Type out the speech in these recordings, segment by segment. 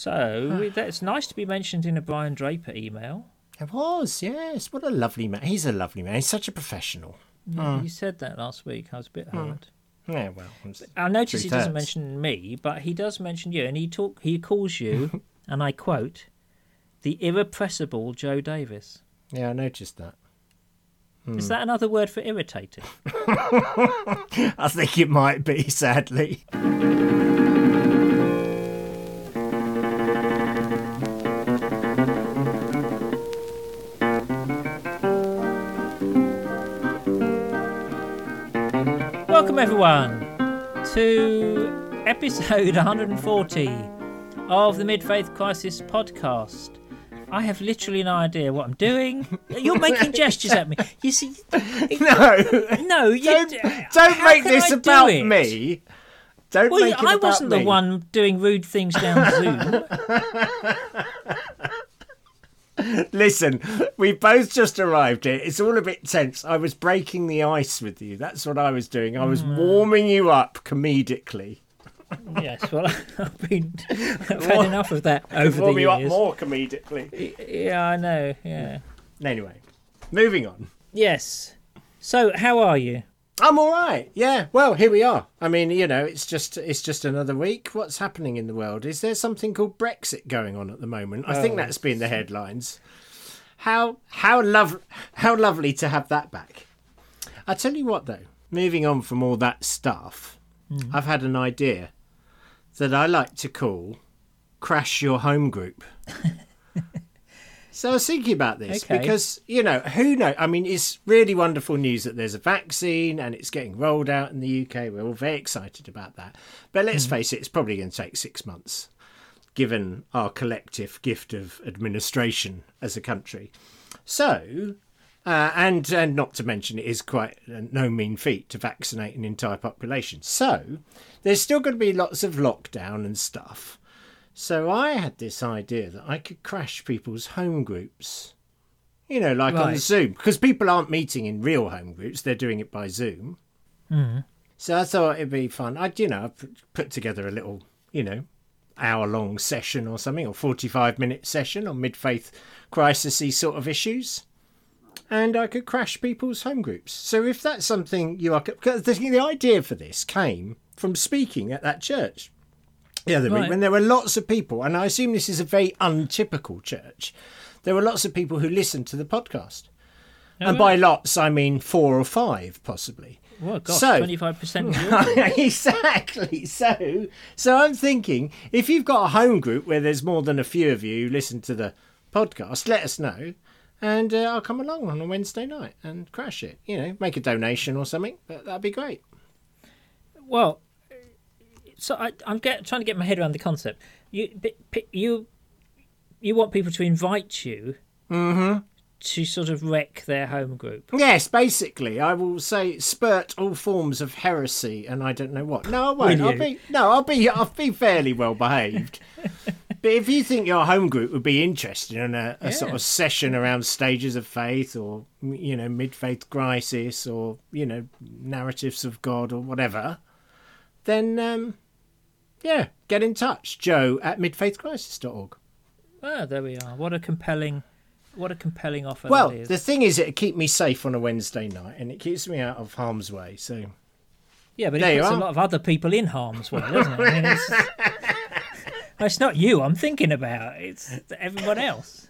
So that's nice to be mentioned in a Brian Draper email. It was, yes. What a lovely man. He's a lovely man. He's such a professional. Yeah, You said that last week. I was a bit hurt. Yeah, well. I notice he doesn't mention me, but he does mention you, and he talk. He calls you, and I quote, "the irrepressible Joe Davis." Yeah, I noticed that. Hmm. Is that another word for irritating? I think it might be, sadly. Everyone to episode 140 of the Mid Faith Crisis podcast. I have literally no idea what I'm doing. You're making gestures at me. You see, No, no, you don't, don't make this do about it? me. Don't Well, make it I wasn't me. the one doing rude things down Zoom. Listen, we both just arrived here. It's all a bit tense. I was breaking the ice with you. That's what I was doing. I Mm. was warming you up comedically. yes, well, I've been, I've had enough of that over Warm the you up more comedically. Yeah, I know. Yeah. Anyway, moving on. Yes. So, how are you? I'm all right. Yeah. Well, here we are. I mean, you know, it's just it's just another week. What's happening in the world? Is there something called Brexit going on at the moment? I think Oh, that's been the headlines. How how love how lovely to have that back. I tell you what though, moving on from all that stuff, mm. I've had an idea that I like to call crash your home group. So I was thinking about this Okay. because you know who knows? I mean, it's really wonderful news that there's a vaccine and it's getting rolled out in the UK. We're all very excited about that. But let's face it, it's probably going to take six months, given our collective gift of administration as a country. So, uh, and and not to mention, it is quite no mean feat to vaccinate an entire population. So, there's still going to be lots of lockdown and stuff. So I had this idea that I could crash people's home groups. You know, like on Zoom, because people aren't meeting in real home groups; they're doing it by Zoom. Hmm. So I thought it'd be fun. I'd, you know, put, put together a little, you know, hour-long session or something, or forty-five-minute session on mid-faith crisisy sort of issues, and I could crash people's home groups. So if that's something you are, because the, the idea for this came from speaking at that church the other week Right. when there were lots of people, and I assume this is a very untypical church. There were lots of people who listened to the podcast, and by lots I mean four or five, possibly. Well, gosh, So- 25% of exactly. So, so I'm thinking if you've got a home group where there's more than a few of you who listen to the podcast, let us know, and uh, I'll come along on a Wednesday night and crash it. You know, make a donation or something. But that'd be great. Well, so I, I'm get, trying to get my head around the concept. You, you, you want people to invite you to sort of wreck their home group. Yes, basically, I will say spurt all forms of heresy, and I don't know what. No, I won't. I'll be no, I'll be I'll be fairly well behaved. but if you think your home group would be interested in a, a sort of session around stages of faith, or you know mid-faith crisis, or you know narratives of God, or whatever, then um, yeah, get in touch, Joe at midfaithcrisis.org. Ah, there we are. What a compelling, what a compelling offer Well, that is. the thing is, it'd keep me safe on a Wednesday night, and it keeps me out of harm's way. So. yeah, but there it puts a lot of other people in harm's way, doesn't it? I mean, it's, it's not you I'm thinking about. It's everyone else.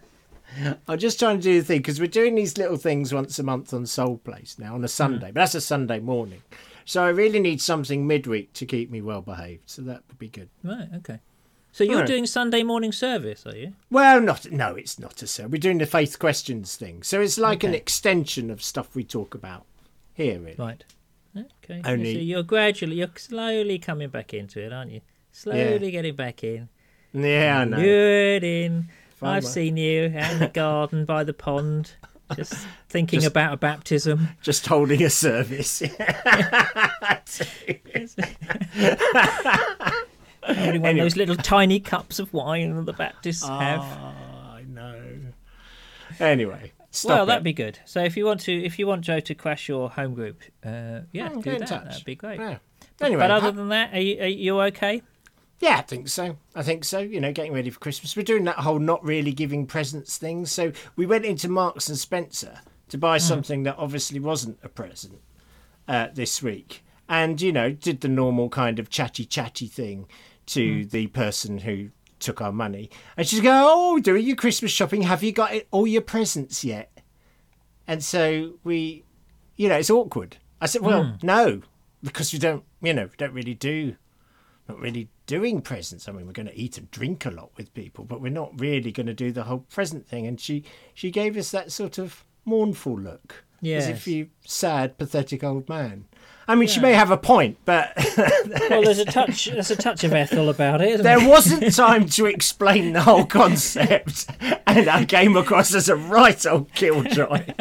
I'm just trying to do the thing because we're doing these little things once a month on Soul Place now on a Sunday, but that's a Sunday morning. So I really need something midweek to keep me well behaved. So that would be good. Right. Okay. So you're Right. doing Sunday morning service, are you? Well, not no, it's not a so. We're doing the faith questions thing, so it's like an extension of stuff we talk about here. Really. Right. Okay. Only- So you're gradually, you're slowly coming back into it, aren't you? Slowly getting back in. Yeah, I know. Lured in. Fine, I've seen you out in the garden by the pond, just thinking Just- about a baptism. Just holding a service. Holding one of those little tiny cups of wine that the Baptists have. Ah, I know. Anyway, well, it. that'd be good. So if you want to, if you want Joe to crash your home group, uh, yeah, Oh, do that. touch. That'd be great. Yeah. Anyway, but other ha- than that, are you, are you okay? Yeah, I think so. I think so. You know, getting ready for Christmas. We're doing that whole not really giving presents thing. So we went into Marks and Spencer to buy mm. something that obviously wasn't a present uh, this week, and you know, did the normal kind of chatty chatty thing to mm. the person who took our money, and she's going, "Oh, doing your Christmas shopping? Have you got all your presents yet?" And so we, you know, it's awkward. I said, "Well, mm. no, because we don't, you know, we don't really do." not really doing presents. I mean, we're going to eat and drink a lot with people, but we're not really going to do the whole present thing. And she she gave us that sort of mournful look, as if you sad, pathetic old man. I mean, she may have a point, but Well, there's a touch. There's a touch of Ethel about it. Isn't there there? wasn't time to explain the whole concept, and I came across as a right old killjoy.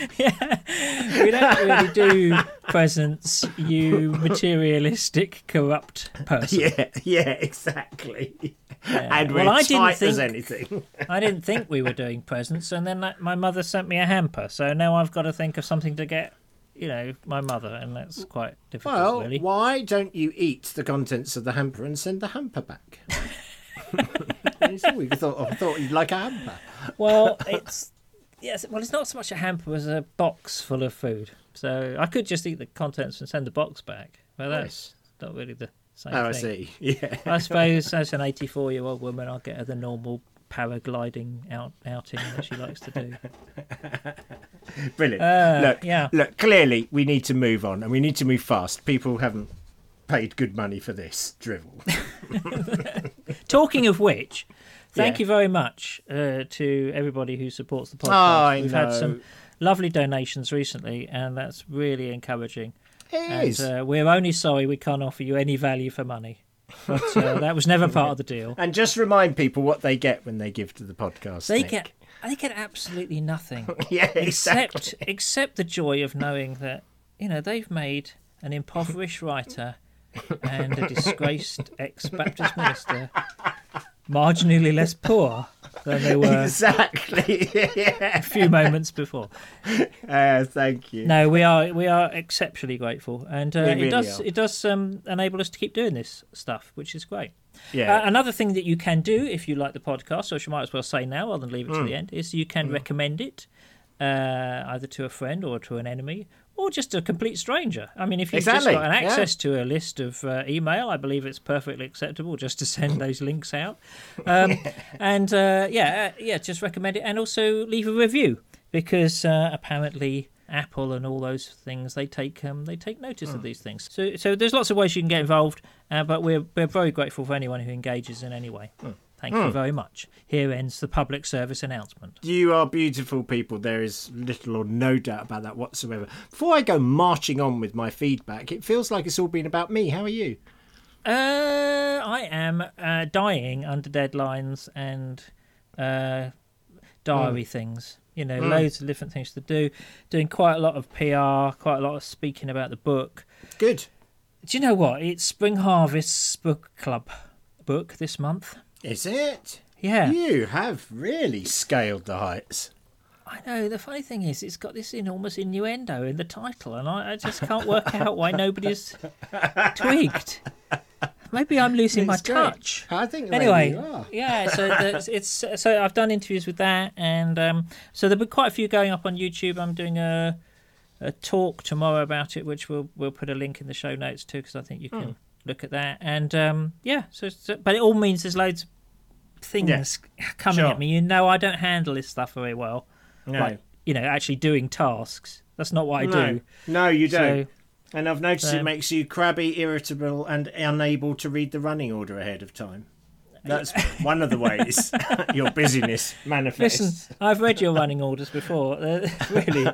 we don't really do presents. You materialistic, corrupt person. yeah, yeah, exactly. And we're Well, I didn't think- anything. I didn't think we were doing presents, and then like, my mother sent me a hamper. So now I've got to think of something to get, you know, my mother, and that's quite difficult, Well, really. why don't you eat the contents of the hamper and send the hamper back? We thought, I thought you'd like a hamper. Well, it's yes. Well, it's not so much a hamper as a box full of food. So I could just eat the contents and send the box back, but that's not really the same Oh, I thing. see. Yeah. I suppose as an 84 year old woman, I'll get her the normal paragliding out outing that she likes to do. Brilliant. Uh, look, yeah. look, clearly we need to move on and we need to move fast. People haven't paid good money for this drivel. Talking of which, thank Yeah. you very much uh, to everybody who supports the podcast. Oh, We've know. had some lovely donations recently, and that's really encouraging. It And is. uh, we're only sorry we can't offer you any value for money. But uh, that was never part of the deal. and just remind people what they get when they give to the podcast. They Nick. get they get absolutely nothing. Yeah, exactly. except except the joy of knowing that you know they've made an impoverished writer and a disgraced ex-Baptist minister marginally less poor than they were Exactly. yeah. a few moments before. Uh, thank you. No, we are we are exceptionally grateful, and uh, We it really does are. it does um, enable us to keep doing this stuff, which is great. Yeah. Uh, another thing that you can do if you like the podcast, or you might as well say now rather than leave it to Mm. the end, is you can recommend it uh, either to a friend or to an enemy or just a complete stranger. I mean, if you've Exactly, just got an yeah. access to a list of uh, email, I believe it's perfectly acceptable just to send those links out. Um, and uh, yeah, uh, yeah, just recommend it and also leave a review because uh, apparently. Apple and all those things they take um, they take notice Hmm. of these things. So so there's lots of ways you can get involved, uh, but we're we're very grateful for anyone who engages in any way. Hmm. Thank you very much. Here ends the public service announcement. You are beautiful people. There is little or no doubt about that whatsoever. Before I go marching on with my feedback, it feels like it's all been about me. How are you? Uh, I am uh, dying under deadlines and uh, diary things. You know, loads of different things to do. Doing quite a lot of PR, quite a lot of speaking about the book. Good. Do you know what? It's Spring Harvest's book club book this month. Is it? Yeah. You have really scaled the heights. I know. The funny thing is, it's got this enormous innuendo in the title, and I, I just can't work out why nobody's twigged. Maybe I'm losing my It's great. touch. I think Anyway, yeah. So there's- it's so I've done interviews with that, and um, so there'll be quite a few going up on YouTube. I'm doing a a talk tomorrow about it, which we'll we'll put a link in the show notes too, because I think you can Hmm. look at that. And um, yeah, so, so but it all means there's loads things coming Sure. at me. You know, I don't handle this stuff very well No. like you know actually doing tasks that's not what i no. do No, you don't. and I've noticed so- it makes you crabby, irritable, and unable to read the running order ahead of time. That's one of the ways your busyness manifests. listen i've read your running orders before they're really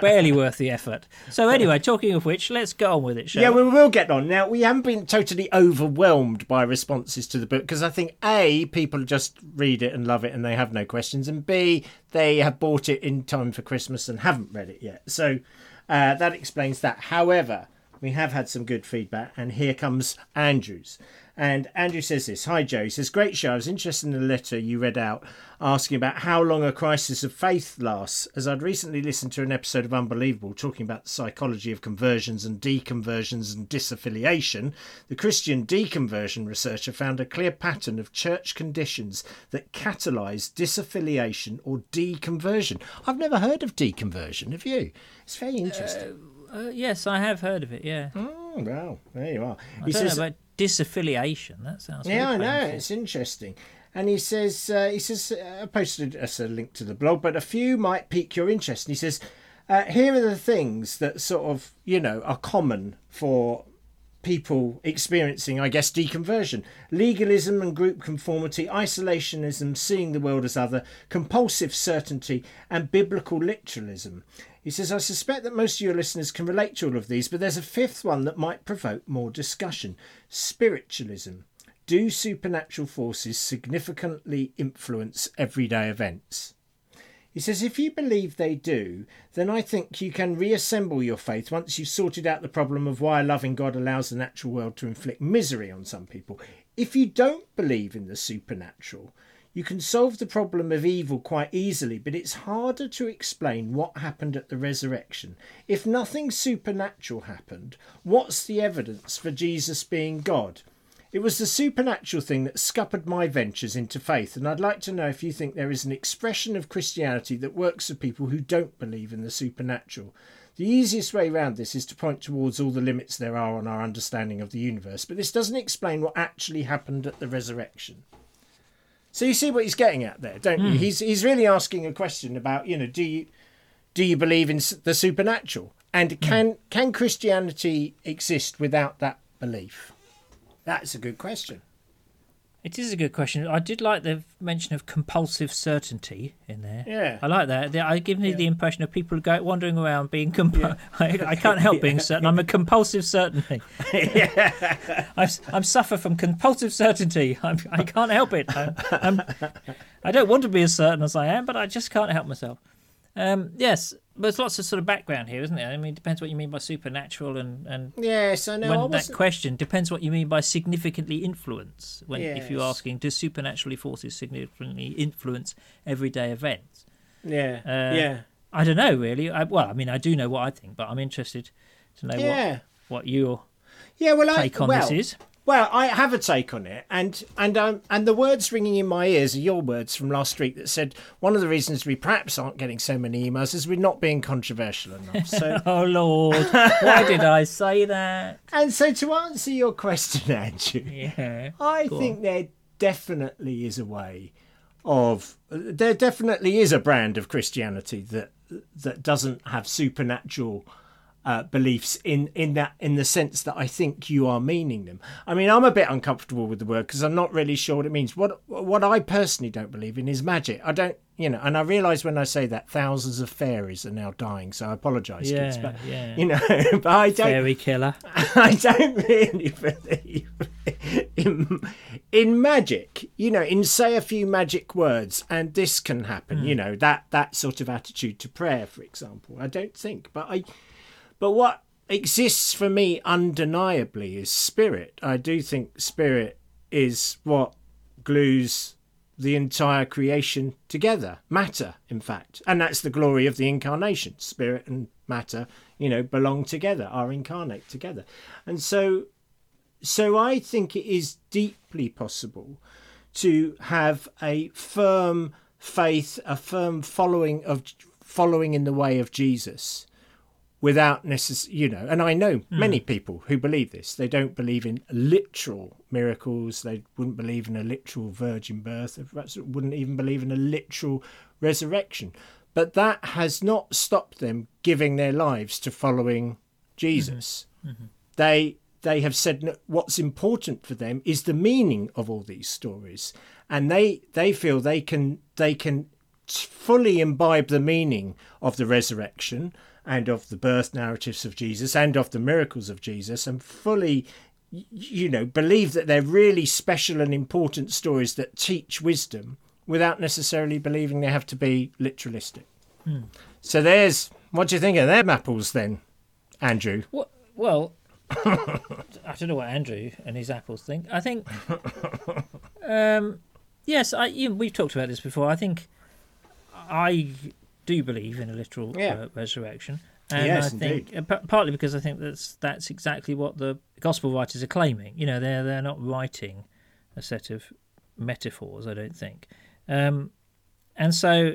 barely worth the effort so anyway talking of which let's get on with it shall Yeah, we? Yeah, we will get on. Now, we haven't been totally overwhelmed by responses to the book because I think A, people just read it and love it and they have no questions, and B, they have bought it in time for Christmas and haven't read it yet. So uh, that explains that. However, we have had some good feedback, and here comes Andrews. And Andrew says this Hi, Joe. He says, Great show. I was interested in the letter you read out asking about how long a crisis of faith lasts, as I'd recently listened to an episode of Unbelievable talking about the psychology of conversions and deconversions and disaffiliation. The Christian deconversion researcher found a clear pattern of church conditions that catalyse disaffiliation or deconversion. I've never heard of deconversion, have you? It's very interesting. Uh, yes, I have heard of it. Yeah. oh, well, there you are. I don't know about disaffiliation. That sounds. Yeah, I know. It's interesting. And he says, uh, he says, uh, I posted us a link to the blog, but a few might pique your interest. And he says, uh, here are the things that sort of, you know, are common for people experiencing, I guess, deconversion. Legalism and group conformity, isolationism, seeing the world as other, compulsive certainty, and biblical literalism. He says, I suspect that most of your listeners can relate to all of these, but there's a fifth one that might provoke more discussion spiritualism. Do supernatural forces significantly influence everyday events? He says, if you believe they do, then I think you can reassemble your faith once you've sorted out the problem of why a loving God allows the natural world to inflict misery on some people. If you don't believe in the supernatural, you can solve the problem of evil quite easily, but it's harder to explain what happened at the resurrection. If nothing supernatural happened, what's the evidence for Jesus being God? It was the supernatural thing that scuppered my ventures into faith, and I'd like to know if you think there is an expression of Christianity that works for people who don't believe in the supernatural. The easiest way around this is to point towards all the limits there are on our understanding of the universe, but this doesn't explain what actually happened at the resurrection. So you see what he's getting at there, don't you? Hmm. He's he's really asking a question about, you know, do you do you believe in the supernatural? And hmm. can can Christianity exist without that belief? That's a good question. It is a good question. I did like the mention of compulsive certainty in there. Yeah. I like that. I give me the impression of people go wandering around being. Compu- I, I can't help being certain. I'm a compulsive certainty. yeah, I, I suffer from compulsive certainty. I'm, I can't help it. I'm, I'm, I don't want to be as certain as I am, but I just can't help myself. Um, yes, there's lots of sort of background here, isn't there? I mean, it depends what you mean by supernatural and, and Yes, I know. when I that question depends what you mean by significantly influence. When if you're asking, do supernaturally forces significantly influence everyday events? yeah, Uh, yeah, I don't know really. I, well, I mean, I do know what I think, but I'm interested to know yeah, what what your yeah. Well, I, take on well, this is. Well, I have a take on it, and and um, and the words ringing in my ears are your words from last week that said one of the reasons we perhaps aren't getting so many emails is we're not being controversial enough. So Oh Lord, why did I say that? and so to answer your question, Andrew, Yeah. I think there definitely is a way of there definitely is a brand of Christianity that that doesn't have supernatural uh, beliefs in in that in the sense that I think you are meaning them. I mean, I'm a bit uncomfortable with the word because I'm not really sure what it means. What what I personally don't believe in is magic. I don't, you know, and I realise when I say that thousands of fairies are now dying. So I apologise, kids, Yeah, but yeah. you know, but I don't. Fairy killer. I don't really believe in, in magic. You know, in say a few magic words, and this can happen. You know that that sort of attitude to prayer, for example. I don't think, but I. But what exists for me undeniably is spirit. I do think spirit is what glues the entire creation together. Matter, in fact. And that's the glory of the incarnation. Spirit and matter, you know, belong together, are incarnate together. And so so I think it is deeply possible to have a firm faith, a firm following of following in the way of Jesus without necess you know and i know hmm. many people who believe this. They don't believe in literal miracles. They wouldn't believe in a literal virgin birth. They perhaps wouldn't even believe in a literal resurrection. But that has not stopped them giving their lives to following jesus. Mm-hmm. Mm-hmm. They they have said no, what's important for them is the meaning of all these stories. And they they feel they can they can fully imbibe the meaning of the resurrection and of the birth narratives of Jesus and of the miracles of Jesus and fully you know believe that they're really special and important stories that teach wisdom without necessarily believing they have to be literalistic so there's what do you think of them apples then andrew Well, well, I don't know what Andrew and his apples think. I think, um, yes, I you, we've talked about this before. I think I do believe in a literal Yeah. uh, resurrection, and Yes, I think uh, p- partly because I think that's that's exactly what the gospel writers are claiming. You know, they're they're not writing a set of metaphors. I don't think, um, and so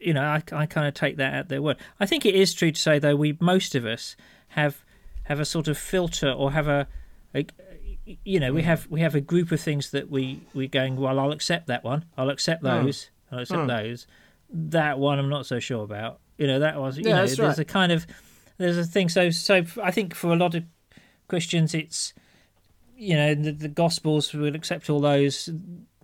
you know, I, I kind of take that at their word. I think it is true to say, though, we most of us have have a sort of filter or have a, a you know, we have we have a group of things that we we're going. Well, I'll accept that one. I'll accept Mm. those. I'll accept Mm. those. That one, I'm not so sure about. You know, that was. You Yeah, know, there's right. a kind of there's a thing. So so I think for a lot of Christians, it's you know the, the Gospels will accept all those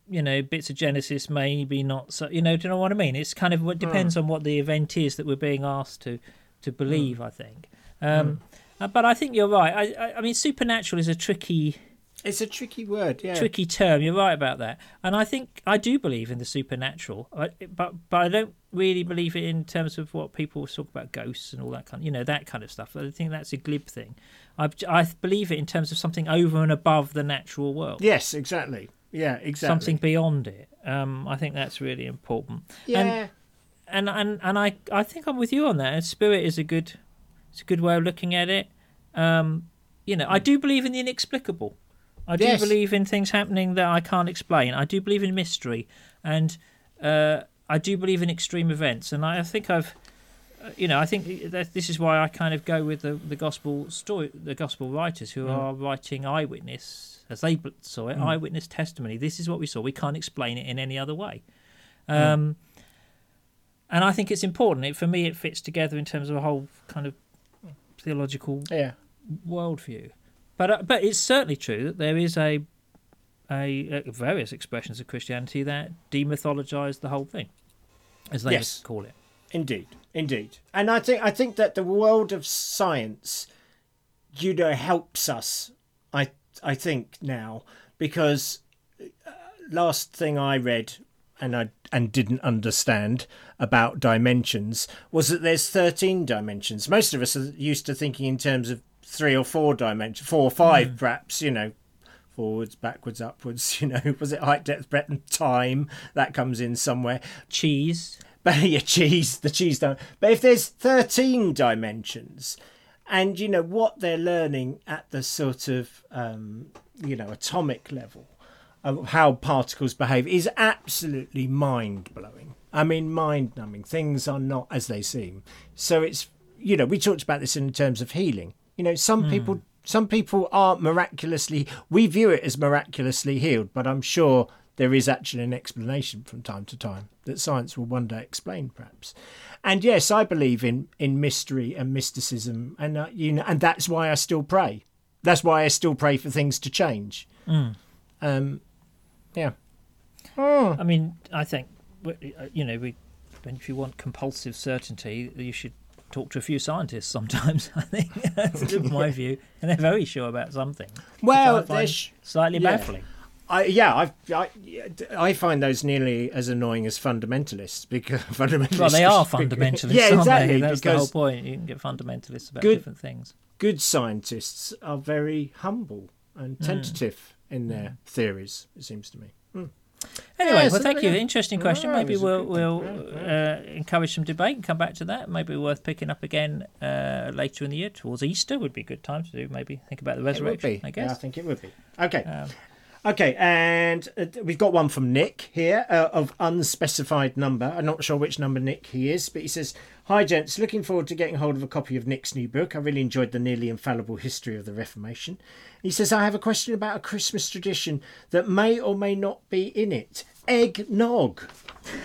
you know bits of Genesis maybe not so you know do you know what I mean? It's kind of what depends on what the event is that we're being asked to to believe. I think, um, uh, but I think you're right. I, I I mean supernatural is a tricky It's a tricky word, yeah. tricky term. You're right about that, and I think I do believe in the supernatural, but but I don't really believe it in terms of what people talk about ghosts and all that kind, you know, that kind of stuff. I think that's a glib thing. I I believe it in terms of something over and above the natural world, Yes, exactly. Yeah, exactly. something beyond it. Um, I think that's really important. Yeah. and and and I I think I'm with you on that. And spirit is a good it's a good way of looking at it. Um, you know, I do believe in the inexplicable. I do Yes. believe in things happening that I can't explain. I do believe in mystery, and uh, I do believe in extreme events. And I, I think I've, uh, you know, I think that this is why I kind of go with the the gospel story, the gospel writers who Mm. are writing eyewitness as they saw it, Mm. eyewitness testimony. This is what we saw. We can't explain it in any other way. Mm. Um, and I think it's important. It, for me, it fits together in terms of a whole kind of theological yeah. worldview. But uh, but it's certainly true that there is a a, uh various expressions of Christianity that demythologize the whole thing, as they Yes. call it. Indeed, indeed, and I think I think that the world of science, you know, helps us. I I think now because uh, last thing I read and I and didn't understand about dimensions was that there's 13 dimensions. Most of us are used to thinking in terms of three or four dimensions, four or five perhaps. You know, forwards, backwards, upwards. You know, was it height, depth, breadth, and time that comes in somewhere? Cheese. But your cheese, the cheese don't. But if there's 13 dimensions, and you know what they're learning at the sort of um, you know atomic level of how particles behave is absolutely mind blowing. I mean, mind numbing. Things are not as they seem. So it's you know we talked about this in terms of healing. You know, some people some people are miraculously we view it as miraculously healed, but I'm sure there is actually an explanation from time to time that science will one day explain, perhaps. And yes, I believe in in mystery and mysticism, and uh, you know, and that's why I still pray. That's why I still pray for things to change. Um, yeah. I mean, I think uh, you know, we if you want compulsive certainty, you should talk to a few scientists sometimes. I think that's my view, and they're very sure about something. Well, there's- slightly yeah. baffling. I, yeah, I, I, I find those nearly as annoying as fundamentalists because fundamentalists. Well, they are fundamentalists. Yeah, aren't exactly. They? That's the whole point. You can get fundamentalists about Good- different things. good scientists are very humble and Hmm. tentative in their theories. It seems to me. Anyway, Yeah, well, so thank you. go. Interesting question. Maybe it was a we'll we'll uh, encourage some debate and come back to that. Maybe worth picking up again uh, later in the year towards Easter would be a good time to do. Maybe think about the resurrection. I Yeah, I think it would be. Okay. Um, Okay, and uh, we've got one from Nick here uh, of unspecified number. I'm not sure which number Nick he is, but he says, Hi, gents. Looking forward to getting hold of a copy of Nick's new book. I really enjoyed the nearly infallible history of the Reformation. He says, I have a question about a Christmas tradition that may or may not be in it eggnog.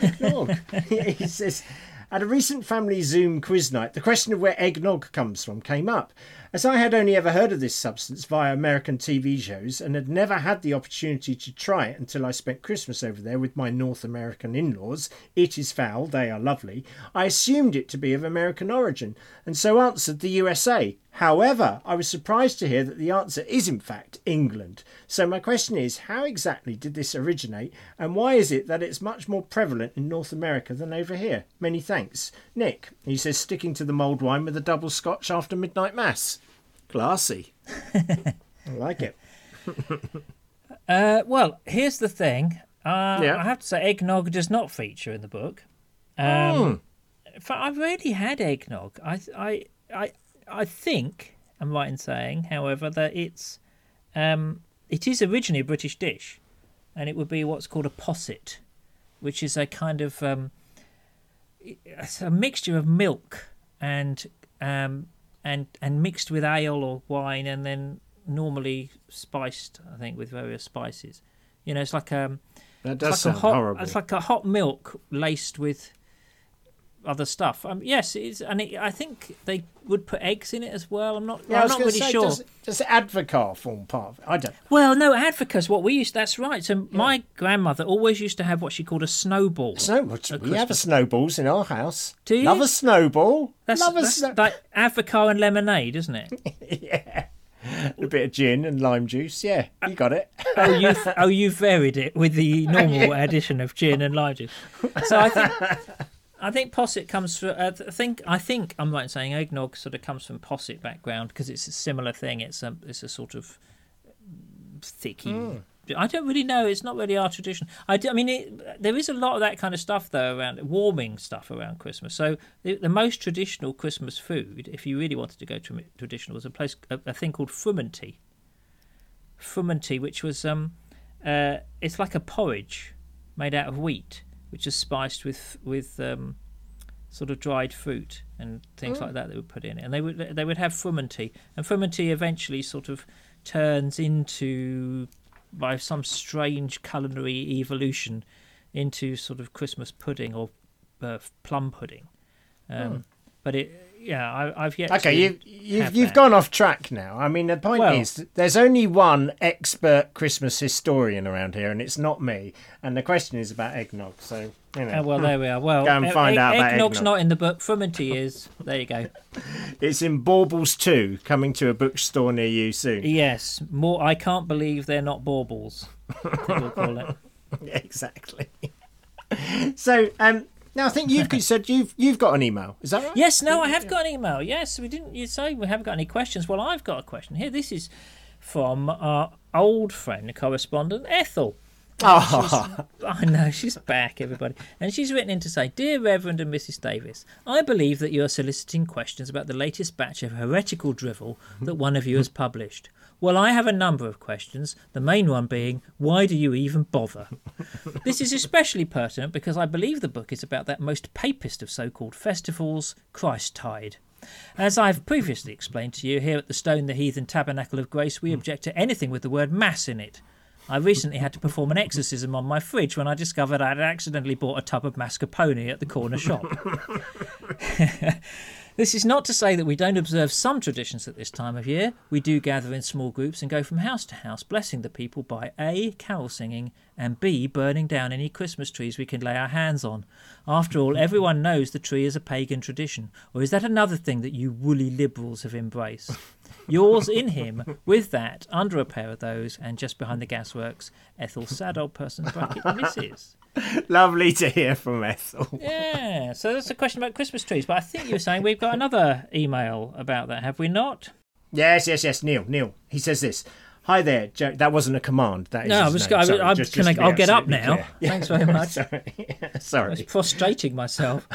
Eggnog. he says, at a recent family Zoom quiz night, the question of where eggnog comes from came up. As I had only ever heard of this substance via American TV shows and had never had the opportunity to try it until I spent Christmas over there with my North American in laws, it is foul, they are lovely, I assumed it to be of American origin and so answered the USA. However, I was surprised to hear that the answer is in fact England. So my question is, how exactly did this originate and why is it that it's much more prevalent in North America than over here? Many thanks. Nick, he says, sticking to the mulled wine with a double scotch after midnight mass. Classy. I like it. Uh, well, here's the thing. Uh, Yeah. I have to say, eggnog does not feature in the book. Um, Mm. in fact, I've already had eggnog. I, I, I, I think I'm right in saying, however, that it's, um, it is originally a British dish, and it would be what's called a posset, which is a kind of um, it's a mixture of milk and um, and and mixed with ale or wine, and then normally spiced, I think, with various spices. You know, it's like um, That does it's like sound a hot, horrible. It's like a hot milk laced with other stuff. Um, yes, it's, and it, I think they would put eggs in it as well. I'm not. yeah, I'm not really say, sure. Does, does Advocaat form part of it? I don't. Well, no, advocates. What we used. That's right. So my grandmother always used to have what she called a snowball. Snowballs. We have snowballs in our house. Do you? Love a snowball. That's, Love a that's snow- like advocaat and lemonade, isn't it? yeah. A bit of gin and lime juice. Yeah, you got it. Oh, you've oh you've varied it with the normal addition of gin and lime juice. So I think I think posset comes from. Uh, I think I think I'm right in saying eggnog sort of comes from posset background because it's a similar thing. It's a it's a sort of thicky. I don't really know. It's not really our tradition. I, do- I mean, it, there is a lot of that kind of stuff though around warming stuff around Christmas. So the, the most traditional Christmas food, if you really wanted to go to traditional, was a place a, a thing called frumenty. Frumenty, which was um, uh, it's like a porridge made out of wheat, which is spiced with with um, sort of dried fruit and things like that they would put in it. And they would they would have frumenty, and frumenty eventually sort of turns into by some strange culinary evolution into sort of Christmas pudding or uh, plum pudding. Um, But it, yeah, I, I've yet. Okay, to you've you've, have that. gone off track now. I mean, the point Well- is, there's only one expert Christmas historian around here, and it's not me. And the question is about eggnog. So you know, Oh, well, there we are. Well, Go and find egg- out about eggnog's eggnog. not in the book. Frumenty is. There you go. it's in Baubles Two, coming to a bookstore near you soon. Yes, more. I can't believe they're not baubles. We'll call it. exactly. so, um, now I think you've you said you've you've got an email. Is that right? Yes, no, I have got an email. Yes, we didn't. You say we haven't got any questions. Well, I've got a question here. This is from our old friend, the correspondent Ethel. Oh, I know, she's back, everybody. And she's written in to say Dear Reverend and Mrs. Davis, I believe that you are soliciting questions about the latest batch of heretical drivel that one of you has published. Well, I have a number of questions, the main one being, why do you even bother? This is especially pertinent because I believe the book is about that most papist of so called festivals, Christtide. As I've previously explained to you, here at the Stone the Heathen Tabernacle of Grace, we hmm. object to anything with the word Mass in it. I recently had to perform an exorcism on my fridge when I discovered I had accidentally bought a tub of mascarpone at the corner shop. This is not to say that we don't observe some traditions at this time of year. We do gather in small groups and go from house to house, blessing the people by A. carol singing, and B. burning down any Christmas trees we can lay our hands on. After all, everyone knows the tree is a pagan tradition. Or is that another thing that you woolly liberals have embraced? Yours in him, with that, under a pair of those, and just behind the gasworks, Ethel Sad Old Person Bracket Mrs. lovely to hear from Ethel. Yeah, so that's a question about Christmas trees. But I think you were saying we've got another email about that, have we not? Yes, yes, yes. Neil, Neil. He says this. Hi there, Joe. That wasn't a command. That is No, I'm just, name. I, Sorry, I'm, just- can just I, to be I'll get up now. clear. Thanks very much. Sorry. Sorry. I was prostrating myself.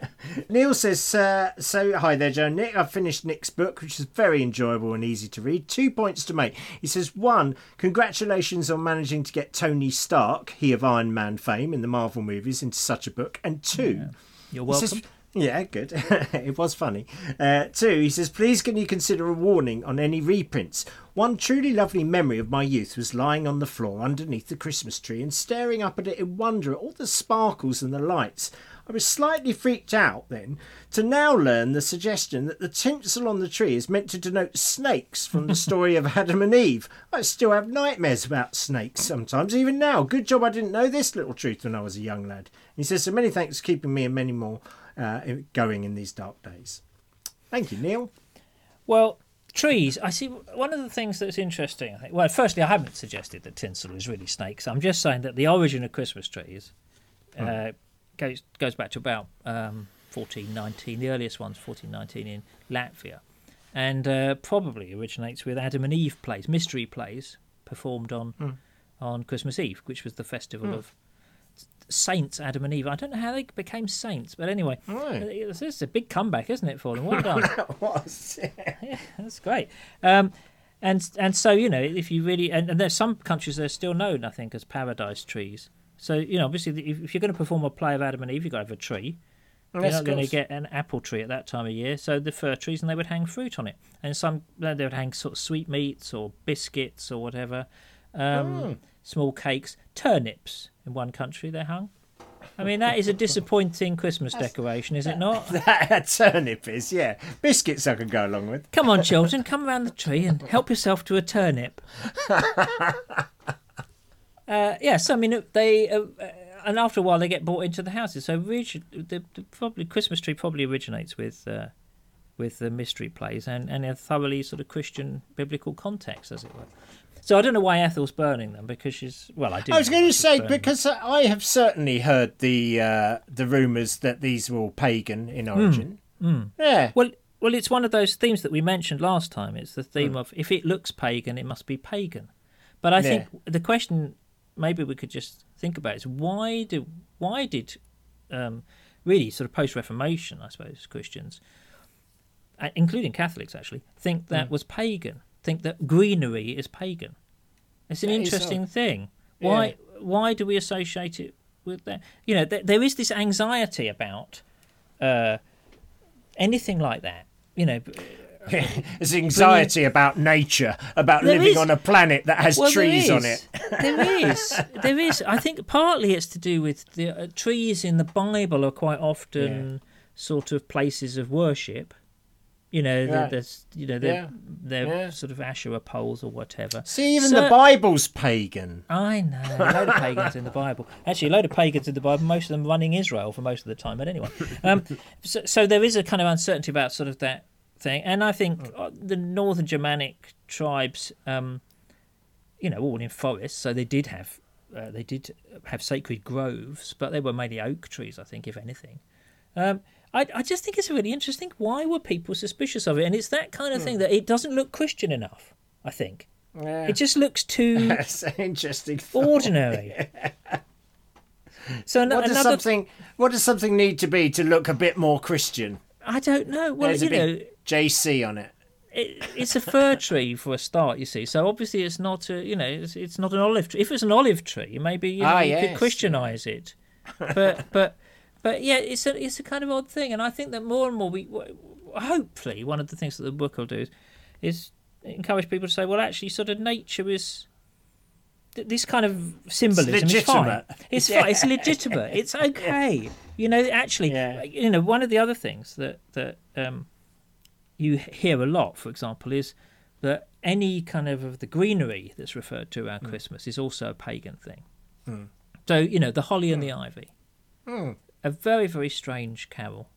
Neil says, uh, so hi there, Joe. Nick, I've finished Nick's book, which is very enjoyable and easy to read. Two points to make. He says, one, congratulations on managing to get Tony Stark, he of Iron Man fame in the Marvel movies, into such a book. And two, You're he welcome. says- yeah, good. it was funny. Uh, two, he says, please can you consider a warning on any reprints? One truly lovely memory of my youth was lying on the floor underneath the Christmas tree and staring up at it in wonder at all the sparkles and the lights. I was slightly freaked out then to now learn the suggestion that the tinsel on the tree is meant to denote snakes from the story of Adam and Eve. I still have nightmares about snakes sometimes, even now. Good job I didn't know this little truth when I was a young lad. He says, so many thanks for keeping me and many more uh, going in these dark days. Thank you, Neil. Well, trees. I see. One of the things that's interesting. I think. Well, firstly, I haven't suggested that tinsel is really snakes. I'm just saying that the origin of Christmas trees uh, goes goes back to about um, 1419. The earliest ones, 1419, in Latvia. and uh, probably originates with Adam and Eve plays, mystery plays performed on Hmm. on Christmas Eve, which was the festival of saints Adam and Eve. I don't know how they became saints, but anyway, Right. it's, it's a big comeback, isn't it, for them? Well done. That was. yeah, that's great. Um, and and so you know, if you really and, and there's some countries that are still known, I think, as paradise trees. So you know, obviously, if, if you're going to perform a play of Adam and Eve, you've got to have a tree. You're not going to get an apple tree at that time of year, so the fir trees, and they would hang fruit on it, and some they would hang sort of sweetmeats or biscuits or whatever, um, Oh. Small cakes, turnips. In one country, they're hung. I mean, that is a disappointing Christmas decoration, is it not? That turnip is, yeah. Biscuits I could go along with. Come on, children, come around the tree and help yourself to a turnip. uh, yes, I mean they, uh, uh, and after a while they get brought into the houses. So origi- the, the probably Christmas tree probably originates with uh, with the mystery plays and and a thoroughly sort of Christian biblical context, as it were. So I don't know why Ethel's burning them because she's well. I do. I was going to say them. because I have certainly heard the uh, the rumours that these were all pagan in origin. Yeah. Well, well, it's one of those themes that we mentioned last time. It's the Hmm. theme of if it looks pagan, it must be pagan. But I think the question maybe we could just think about is why do why did um, really sort of post Reformation, I suppose, Christians, uh, including Catholics actually, think that Hmm. was pagan, think that greenery is pagan. It's an is interesting odd. thing. Why why do we associate it with that? You know, there, there is this anxiety about uh, anything like that. You know, There's anxiety about nature, about There living is. on a planet that has Well, trees on it. there is. There is. I think partly it's to do with the uh, trees in the Bible are quite often sort of places of worship. You know, Yeah. there's you know they're, Yeah. they're Yeah. sort of Asherah poles or whatever. See, even So- the Bible's pagan. I know a load of pagans in the Bible. Actually, a load of pagans in the Bible. Most of them running Israel for most of the time. But anyway, um, so, so there is a kind of uncertainty about sort of that thing, and I think uh, the northern Germanic tribes, um, you know, all in forests, so they did have uh, they did have sacred groves, but they were mainly oak trees, I think, if anything. Um, I, I just think it's really interesting. Why were people suspicious of it? And it's that kind of thing that it doesn't look Christian enough. I think Yeah. it just looks too That's an interesting. thought. ordinary. So an- What does another, something? What does something need to be to look a bit more Christian? I don't know. Well, There's you a know, JC on it. it, it's a fir tree for a start. You see, so obviously it's not a, you know, it's, it's not an olive tree. If it's an olive tree, maybe you, know, Ah, you could Christianize it. But but but yeah, it's a it's a kind of odd thing, and I think that more and more we hopefully one of the things that the book will do is, is encourage people to say, well, actually, sort of nature is. This kind of symbolism is fine. legitimate. It's fine. It's legitimate. It's okay. You know, actually, Yeah. you know, one of the other things that that um, you hear a lot, for example, is that any kind of of the greenery that's referred to around Christmas is also a pagan thing. So you know, the holly and the Hmm. ivy, a very very strange carol.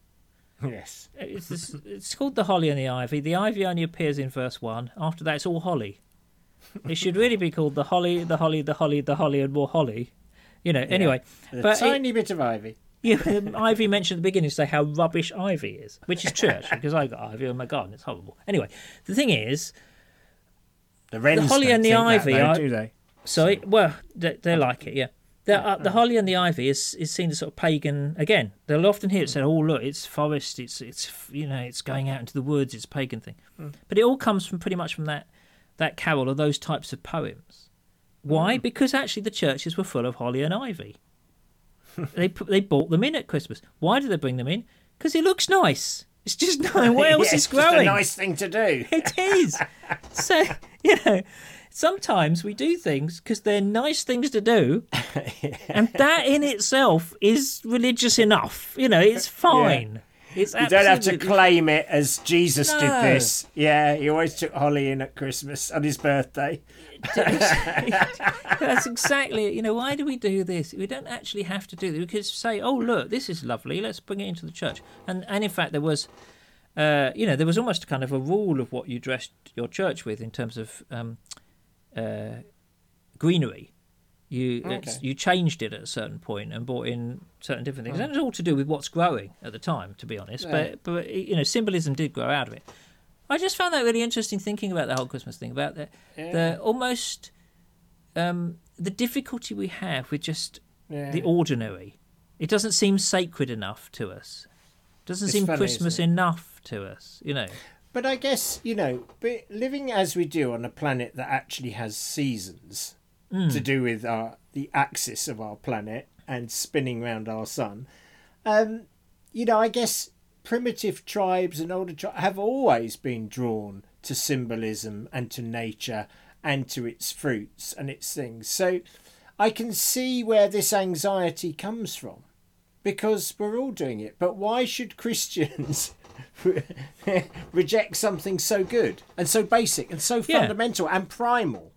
Yes. It's, this, it's called the holly and the ivy. The ivy only appears in verse one. After that, it's all holly. It should really be called the holly, the holly, the holly, the holly, and more holly. You know. Anyway, A but it- tiny bit of ivy. yeah, um, Ivy mentioned at the beginning to say how rubbish Ivy is, which is true actually, because I got Ivy in my garden. It's horrible. Anyway, the thing is, The wrens holly and the think that, ivy though, are- do they? so well, they, they like it, yeah. The, uh, the holly and the ivy is, is seen as sort of pagan. Again, they'll often hear it said, "Oh, look, it's forest. It's it's you know, it's going out into the woods. It's a pagan thing." But it all comes from pretty much from that that carol or those types of poems. Why? Because actually, the churches were full of holly and ivy. they put- they bought them in at Christmas. Why did they bring them in? Because it looks nice. It's just nice. What else Yes, is growing? a nice thing to do. It is. so, you know, sometimes we do things because they're nice things to do. And that in itself is religious enough. You know, it's fine. It's You don't have to claim it as Jesus did this. Yeah, he always took Holly in at Christmas on his birthday. That's exactly You know, why do we do this? We don't actually have to do this. We could say, oh, look, this is lovely. Let's bring it into the church. And, and in fact, there was. Uh, you know, there was almost kind of a rule of what you dressed your church with in terms of um, uh, greenery. You Okay. you changed it at a certain point and brought in certain different things. And it's all to do with what's growing at the time, to be honest. Yeah. But but you know, symbolism did grow out of it. I just found that really interesting thinking about the whole Christmas thing about the the almost um, the difficulty we have with just Yeah. the ordinary. It doesn't seem sacred enough to us. Doesn't It's seem funny, Christmas enough to us. You know. But I guess, you know, living as we do on a planet that actually has seasons Hmm. to do with our the axis of our planet and spinning round our sun, um, you know, I guess primitive tribes and older tribes have always been drawn to symbolism and to nature and to its fruits and its things. So I can see where this anxiety comes from because we're all doing it. But why should Christians reject something so good and so basic and so Yeah. fundamental and primal?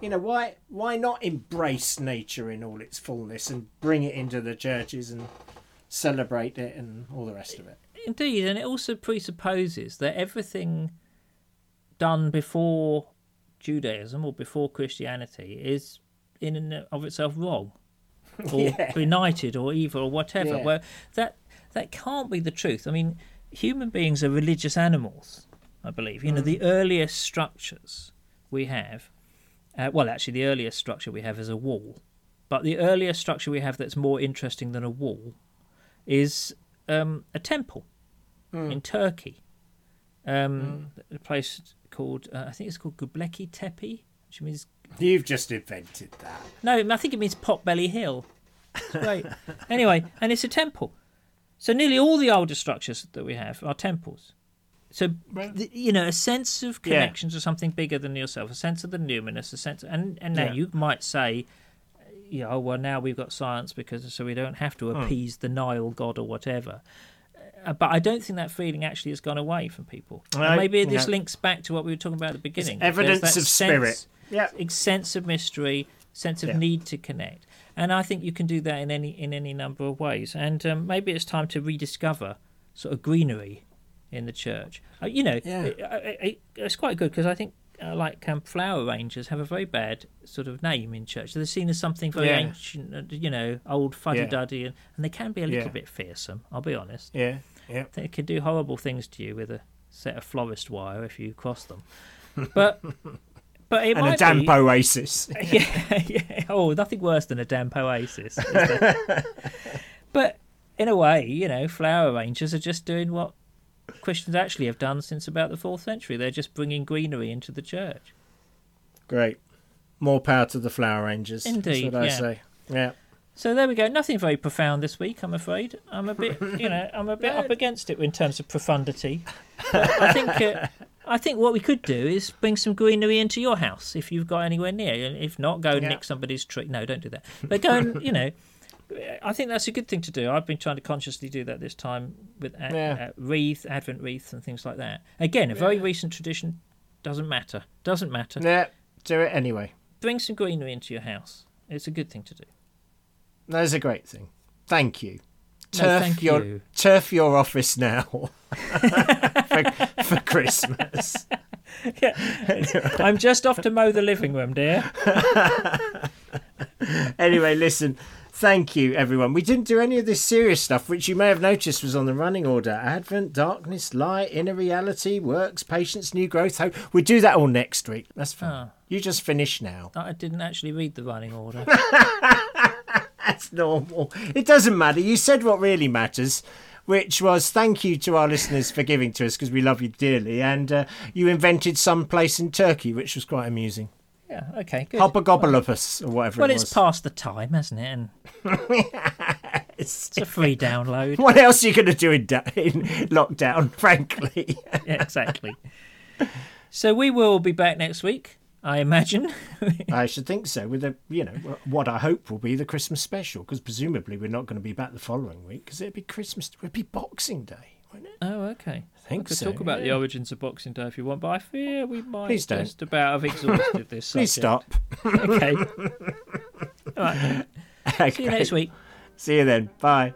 You know, why why not embrace nature in all its fullness and bring it into the churches and celebrate it and all the rest of it? Indeed, and it also presupposes that everything done before Judaism or before Christianity is in and of itself wrong, or Yeah. benighted, or evil, or whatever. Yeah. Well, that that can't be the truth. I mean, human beings are religious animals. I believe. You know, the earliest structures we have. Uh, well, actually, the earliest structure we have is a wall, but the earliest structure we have that's more interesting than a wall is um, a temple in Turkey. Um, A place called uh, I think it's called Göbekli Tepe, which means You've just invented that. no, I think it means Potbelly Hill. Right. anyway, and it's a temple. So nearly all the older structures that we have are temples. So Right. you know, a sense of Yeah. connection to something bigger than yourself, a sense of the numinous, a sense, and and now Yeah. you might say, you know, oh, well now we've got science because so we don't have to Hmm. appease the Nile god or whatever. Uh, but I don't think that feeling actually has gone away from people. No, maybe this no. links back to what we were talking about at the beginning. There's evidence of spirit. Yeah. sense of mystery, sense of Yeah. need to connect, and I think you can do that in any in any number of ways. And um, maybe it's time to rediscover sort of greenery in the church. Uh, you know, Yeah. it- it- it- it's quite good because I think. Uh, like um, flower arrangers have a very bad sort of name in church. They're seen as something very Yeah. ancient, uh, you know, old fuddy duddy, and, and they can be a little Yeah. bit fearsome. I'll be honest. Yeah. Yeah. They can do horrible things to you with a set of florist wire if you cross them. But but it And might a damp be, oasis. yeah, yeah. Oh, nothing worse than a damp oasis. but in a way, you know, flower arrangers are just doing what Christians actually have done since about the fourth century. They're just bringing greenery into the church. Great. More power to the flower rangers. Indeed, That's what I yeah. say. Yeah. So there we go. Nothing very profound this week, I'm afraid. I'm a bit, you know, I'm a bit up against it in terms of profundity. But I think, uh, I think what we could do is bring some greenery into your house if you've got anywhere near. If not, go Yeah. nick somebody's tree. No, don't do that. But go and, you know, I think that's a good thing to do. I've been trying to consciously do that this time with a- Yeah. uh, wreath, Advent wreaths, and things like that. Again, a very recent tradition. Doesn't matter. Doesn't matter. Yeah. Do it anyway. Bring some greenery into your house. It's a good thing to do. That's a great thing. Thank you. No, Turf thank your you. turf your office now for, for Christmas. I'm just off to mow the living room, dear. Anyway, listen. Thank you, everyone. We didn't do any of this serious stuff, which you may have noticed was on the running order. Advent, darkness, light, inner reality, works, patience, new growth, hope. We'll do that all next week. That's fine. Ah. You just finish now. I didn't actually read the running order. That's normal. It doesn't matter. You said what really matters, which was thank you to our listeners for giving to us because we love you dearly. And uh, you invented some place in Turkey, which was quite amusing. Yeah, okay, good. Hopagopalopus, or whatever well, it it's past the time, hasn't it? And it's a free download. What else are you going to do in, da- in lockdown, frankly? Yeah, exactly. So we will be back next week, I imagine. I should think so. With a, you know, what I hope will be the Christmas special, because presumably we're not going to be back the following week, because it'd be Christmas, it'd be Boxing Day, wouldn't it? oh, okay. I think We could so. talk about the origins of Boxing Day if you want, but I fear we might Please don't. just about have exhausted this. Please stop. Okay. All right. See you next week. See you then. Bye.